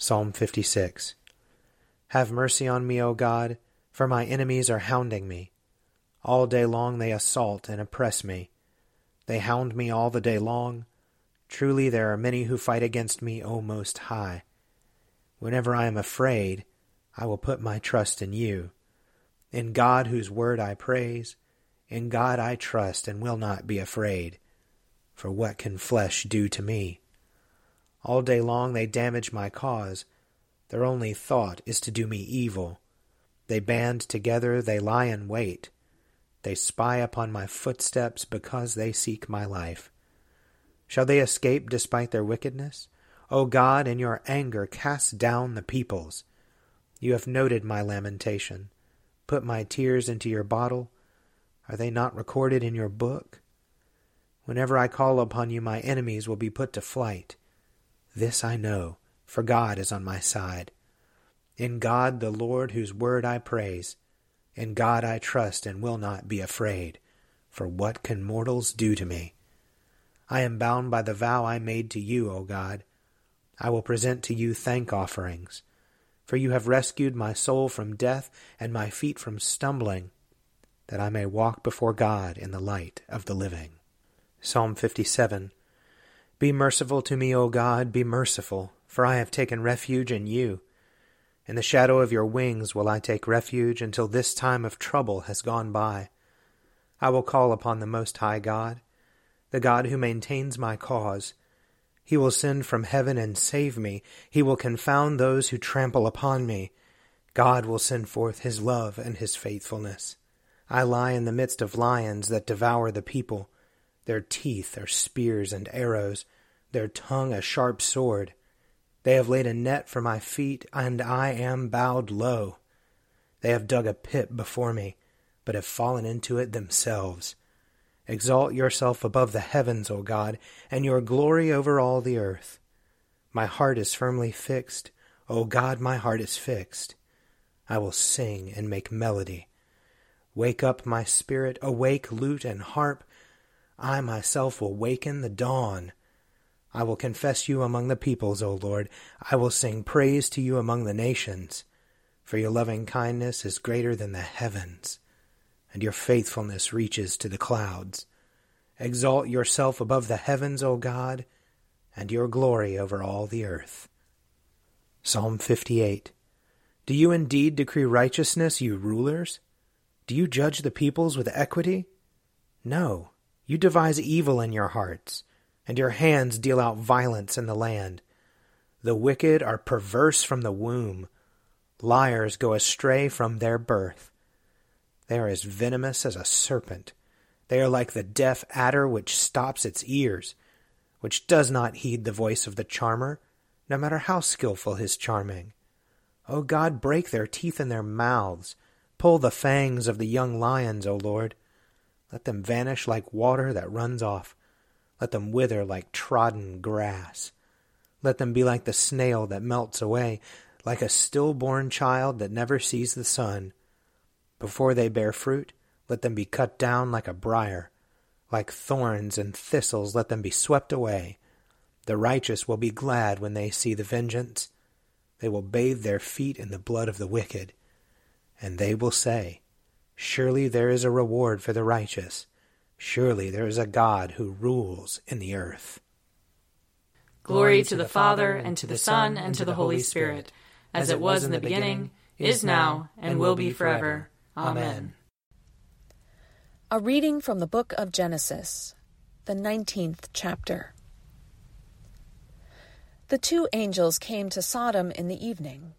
Psalm 56 Have mercy on me, O God, for my enemies are hounding me. All day long they assault and oppress me. They hound me all the day long. Truly there are many who fight against me, O Most High. Whenever I am afraid, I will put my trust in you. In God, whose word I praise, in God I trust and will not be afraid. For what can flesh do to me? All day long they damage my cause. Their only thought is to do me evil. They band together, they lie in wait. They spy upon my footsteps because they seek my life. Shall they escape despite their wickedness? O God, in your anger cast down the peoples. You have noted my lamentation. Put my tears into your bottle. Are they not recorded in your book? Whenever I call upon you, my enemies will be put to flight. This I know, for God is on my side. In God the Lord, whose word I praise, in God I trust and will not be afraid. For what can mortals do to me? I am bound by the vow I made to you, O God. I will present to you thank offerings. For you have rescued my soul from death and my feet from stumbling, that I may walk before God in the light of the living. Psalm 57 Be merciful to me, O God, be merciful, for I have taken refuge in you. In the shadow of your wings will I take refuge until this time of trouble has gone by. I will call upon the Most High God, the God who maintains my cause. He will send from heaven and save me. He will confound those who trample upon me. God will send forth his love and his faithfulness. I lie in the midst of lions that devour the people. Their teeth are spears and arrows, their tongue a sharp sword. They have laid a net for my feet, and I am bowed low. They have dug a pit before me, but have fallen into it themselves. Exalt yourself above the heavens, O God, and your glory over all the earth. My heart is firmly fixed. O God, my heart is fixed. I will sing and make melody. Wake up, my spirit, awake, lute and harp. I myself will waken the dawn. I will confess you among the peoples, O Lord. I will sing praise to you among the nations. For your loving kindness is greater than the heavens, and your faithfulness reaches to the clouds. Exalt yourself above the heavens, O God, and your glory over all the earth. Psalm 58 Do you indeed decree righteousness, you rulers? Do you judge the peoples with equity? No, you devise evil in your hearts and your hands deal out violence in the land. The wicked are perverse from the womb, liars go astray from their birth. They are as venomous as a serpent. They are like the deaf adder which stops its ears, which does not heed the voice of the charmer, no matter how skilful his charming. O God, break their teeth in their mouths. Pull the fangs of the young lions, O Lord. Let them vanish like water that runs off. Let them wither like trodden grass. Let them be like the snail that melts away, like a stillborn child that never sees the sun. Before they bear fruit, let them be cut down like a briar. Like thorns and thistles, let them be swept away. The righteous will be glad when they see the vengeance. They will bathe their feet in the blood of the wicked. And they will say, Surely there is a reward for the righteous. Surely there is a God who rules in the earth. Glory to the Father, and to the Son, and to the Holy Spirit, as it was in the beginning, is now, and will be forever. Amen. A reading from the book of Genesis, the nineteenth chapter. The two angels came to Sodom in the evening,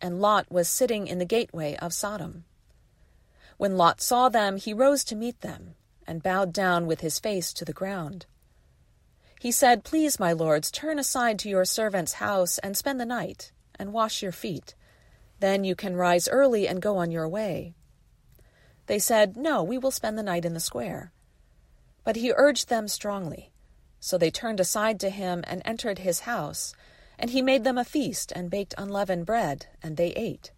and Lot was sitting in the gateway of Sodom. When Lot saw them, he rose to meet them, and bowed down with his face to the ground. He said, Please, my lords, turn aside to your servant's house and spend the night, and wash your feet. Then you can rise early and go on your way. They said, No, we will spend the night in the square. But he urged them strongly. So they turned aside to him and entered his house, and he made them a feast and baked unleavened bread, and they ate.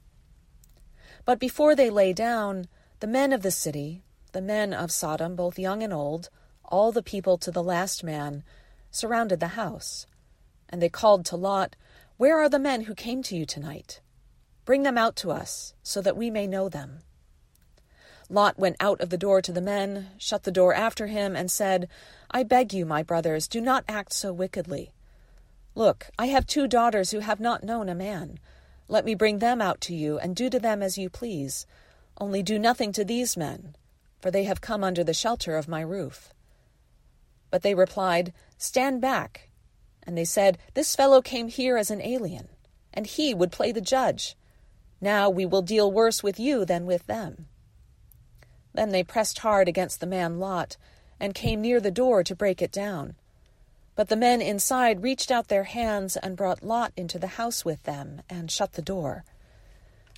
But before they lay down, the men of the city, the men of Sodom, both young and old, all the people to the last man, surrounded the house. And they called to Lot, Where are the men who came to you tonight? Bring them out to us, so that we may know them. Lot went out of the door to the men, shut the door after him, and said, I beg you, my brothers, do not act so wickedly. Look, I have two daughters who have not known a man. Let me bring them out to you, and do to them as you please. Only do nothing to these men, for they have come under the shelter of my roof. But they replied, Stand back. And they said, This fellow came here as an alien, and he would play the judge. Now we will deal worse with you than with them. Then they pressed hard against the man Lot, and came near the door to break it down. But the men inside reached out their hands and brought Lot into the house with them, and shut the door.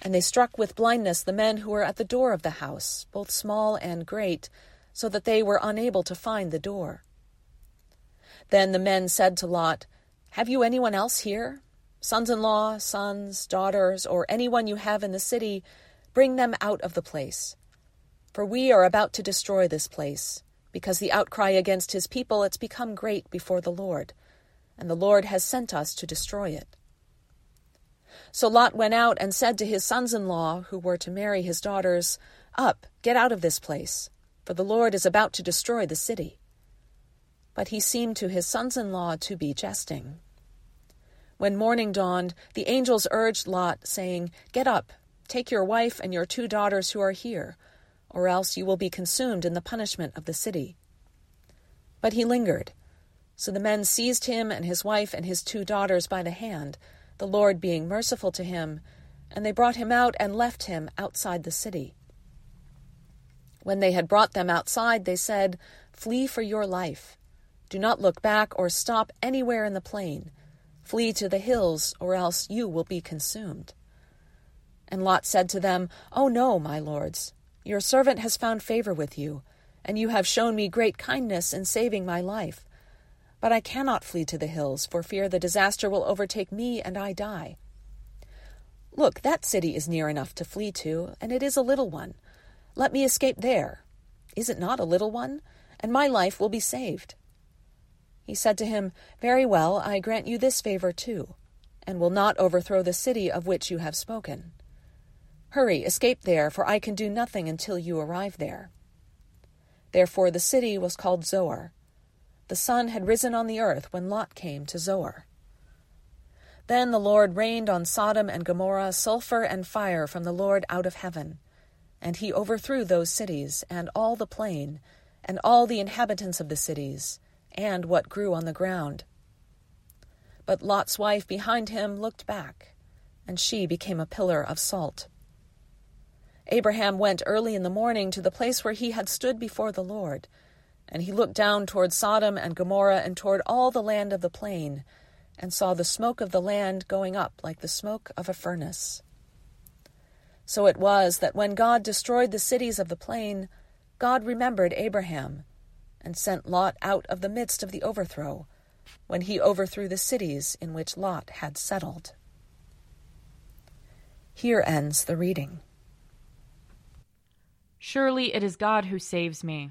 And they struck with blindness the men who were at the door of the house, both small and great, so that they were unable to find the door. Then the men said to Lot, Have you anyone else here? Sons in law, sons, daughters, or anyone you have in the city, bring them out of the place for we are about to destroy this place, because the outcry against his people has become great before the Lord, and the Lord has sent us to destroy it. So Lot went out and said to his sons in law, who were to marry his daughters, Up, get out of this place, for the Lord is about to destroy the city. But he seemed to his sons in law to be jesting. When morning dawned, the angels urged Lot, saying, Get up, take your wife and your two daughters who are here or else you will be consumed in the punishment of the city. But he lingered. So the men seized him and his wife and his two daughters by the hand, the Lord being merciful to him, and they brought him out and left him outside the city. When they had brought them outside, they said, Flee for your life. Do not look back or stop anywhere in the plain. Flee to the hills, or else you will be consumed. And Lot said to them, Oh no, my lords. Your servant has found favor with you, and you have shown me great kindness in saving my life. But I cannot flee to the hills, for fear the disaster will overtake me and I die. Look, that city is near enough to flee to, and it is a little one. Let me escape there. Is it not a little one? And my life will be saved. He said to him, Very well, I grant you this favor too, and will not overthrow the city of which you have spoken. Hurry, escape there, for I can do nothing until you arrive there. Therefore the city was called Zoar. The sun had risen on the earth when Lot came to Zoar. Then the Lord rained on Sodom and Gomorrah sulfur and fire from the Lord out of heaven, and he overthrew those cities, and all the plain, and all the inhabitants of the cities, and what grew on the ground. But Lot's wife behind him looked back, and she became a pillar of salt. Abraham went early in the morning to the place where he had stood before the Lord, and he looked down toward Sodom and Gomorrah and toward all the land of the plain, and saw the smoke of the land going up like the smoke of a furnace. So it was that when God destroyed the cities of the plain, God remembered Abraham, and sent Lot out of the midst of the overthrow, when he overthrew the cities in which Lot had settled. Here ends the reading. Surely it is God who saves me.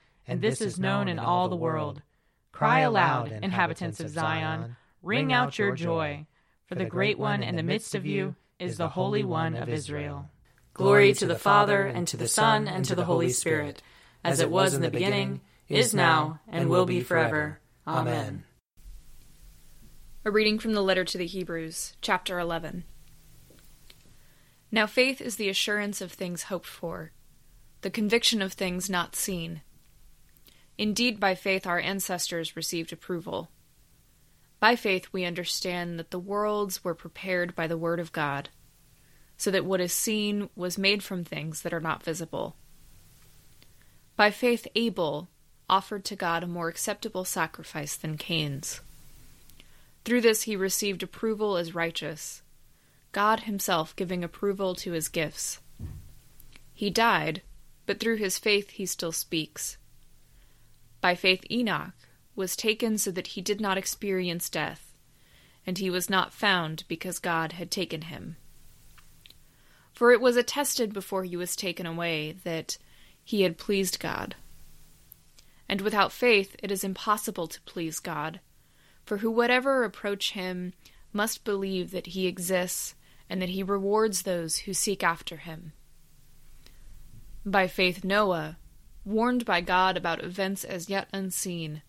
and this is known in all the world. Cry aloud, inhabitants of Zion, ring out your joy, for the great one in the midst of you is the Holy One of Israel. Glory to the Father, and to the Son, and to the Holy Spirit, as it was in the beginning, is now, and will be forever. Amen. A reading from the letter to the Hebrews, chapter 11. Now faith is the assurance of things hoped for the conviction of things not seen. Indeed, by faith our ancestors received approval. By faith we understand that the worlds were prepared by the Word of God, so that what is seen was made from things that are not visible. By faith Abel offered to God a more acceptable sacrifice than Cain's. Through this he received approval as righteous, God himself giving approval to his gifts. He died but through his faith he still speaks. By faith Enoch was taken so that he did not experience death, and he was not found because God had taken him. For it was attested before he was taken away that he had pleased God. And without faith it is impossible to please God, for whoever approach him must believe that he exists and that he rewards those who seek after him. By faith, Noah, warned by God about events as yet unseen,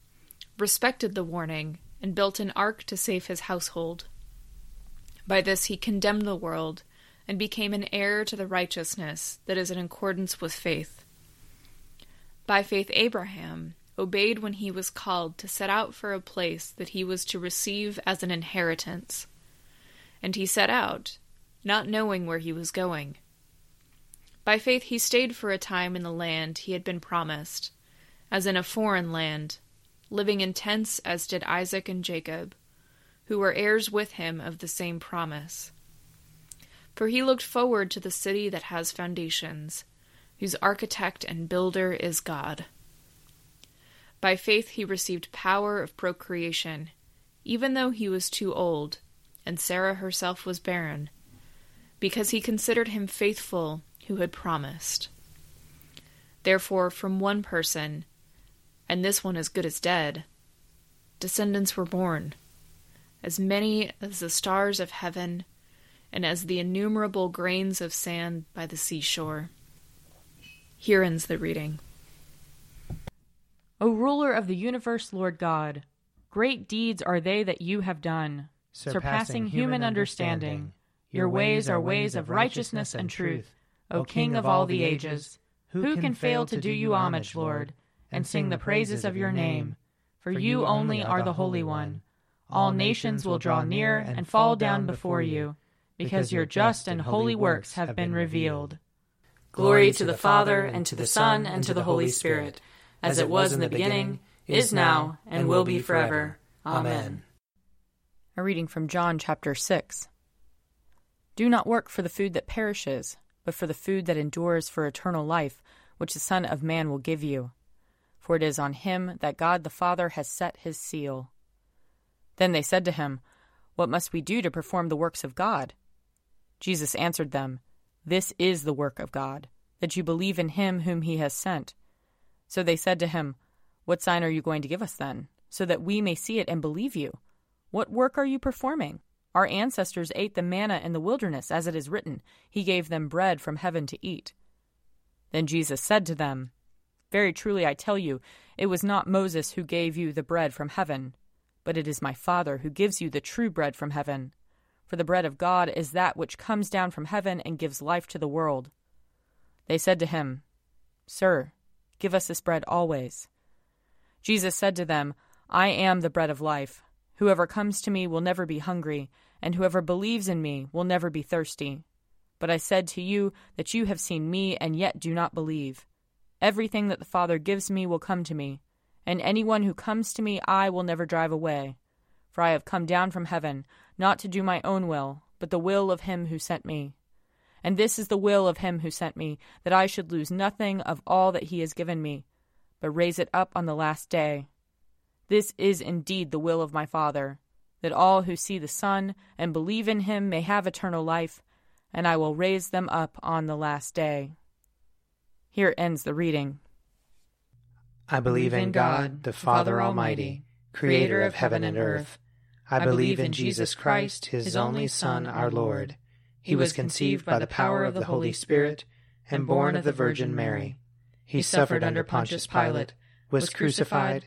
respected the warning and built an ark to save his household. By this he condemned the world and became an heir to the righteousness that is in accordance with faith. By faith, Abraham obeyed when he was called to set out for a place that he was to receive as an inheritance. And he set out, not knowing where he was going. By faith he stayed for a time in the land he had been promised, as in a foreign land, living in tents as did Isaac and Jacob, who were heirs with him of the same promise. For he looked forward to the city that has foundations, whose architect and builder is God. By faith he received power of procreation, even though he was too old, and Sarah herself was barren, because he considered him faithful who had promised. Therefore, from one person, and this one as good as dead, descendants were born, as many as the stars of heaven and as the innumerable grains of sand by the seashore. Here ends the reading. O ruler of the universe, Lord God, great deeds are they that you have done, surpassing, surpassing human understanding. understanding. Your ways are ways of righteousness and truth. O King of all the ages, who can fail to do you homage, Lord, and sing the praises of your name? For you only are the Holy One. All nations will draw near and fall down before you, because your just and holy works have been revealed. Glory to the Father, and to the Son, and to the Holy Spirit, as it was in the beginning, is now, and will be forever. Amen. A reading from John chapter 6. Do not work for the food that perishes but for the food that endures for eternal life, which the Son of Man will give you. For it is on him that God the Father has set his seal. Then they said to him, What must we do to perform the works of God? Jesus answered them, This is the work of God, that you believe in him whom he has sent. So they said to him, What sign are you going to give us then, so that we may see it and believe you? What work are you performing? Our ancestors ate the manna in the wilderness, as it is written, He gave them bread from heaven to eat. Then Jesus said to them, Very truly I tell you, it was not Moses who gave you the bread from heaven, but it is my Father who gives you the true bread from heaven. For the bread of God is that which comes down from heaven and gives life to the world. They said to him, Sir, give us this bread always. Jesus said to them, I am the bread of life. Whoever comes to me will never be hungry, and whoever believes in me will never be thirsty. But I said to you that you have seen me and yet do not believe. Everything that the Father gives me will come to me, and anyone who comes to me I will never drive away. For I have come down from heaven, not to do my own will, but the will of him who sent me. And this is the will of him who sent me, that I should lose nothing of all that he has given me, but raise it up on the last day. This is indeed the will of my Father, that all who see the Son and believe in him may have eternal life, and I will raise them up on the last day. Here ends the reading. I believe in God, the Father Almighty, creator of heaven and earth. I believe in Jesus Christ, his only Son, our Lord. He was conceived by the power of the Holy Spirit and born of the Virgin Mary. He suffered under Pontius Pilate, was crucified,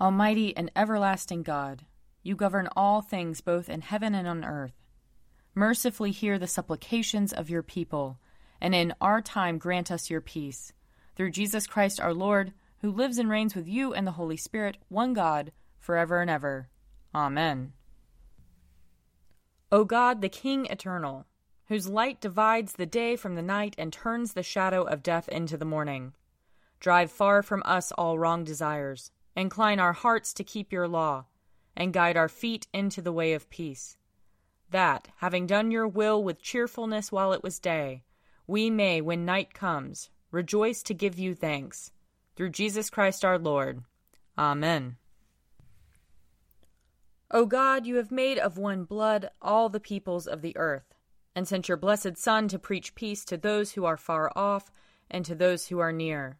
Almighty and everlasting God, you govern all things both in heaven and on earth. Mercifully hear the supplications of your people, and in our time grant us your peace. Through Jesus Christ our Lord, who lives and reigns with you and the Holy Spirit, one God, forever and ever. Amen. O God, the King eternal, whose light divides the day from the night and turns the shadow of death into the morning, drive far from us all wrong desires Incline our hearts to keep your law, and guide our feet into the way of peace. That, having done your will with cheerfulness while it was day, we may, when night comes, rejoice to give you thanks. Through Jesus Christ our Lord. Amen. O God, you have made of one blood all the peoples of the earth, and sent your blessed Son to preach peace to those who are far off and to those who are near.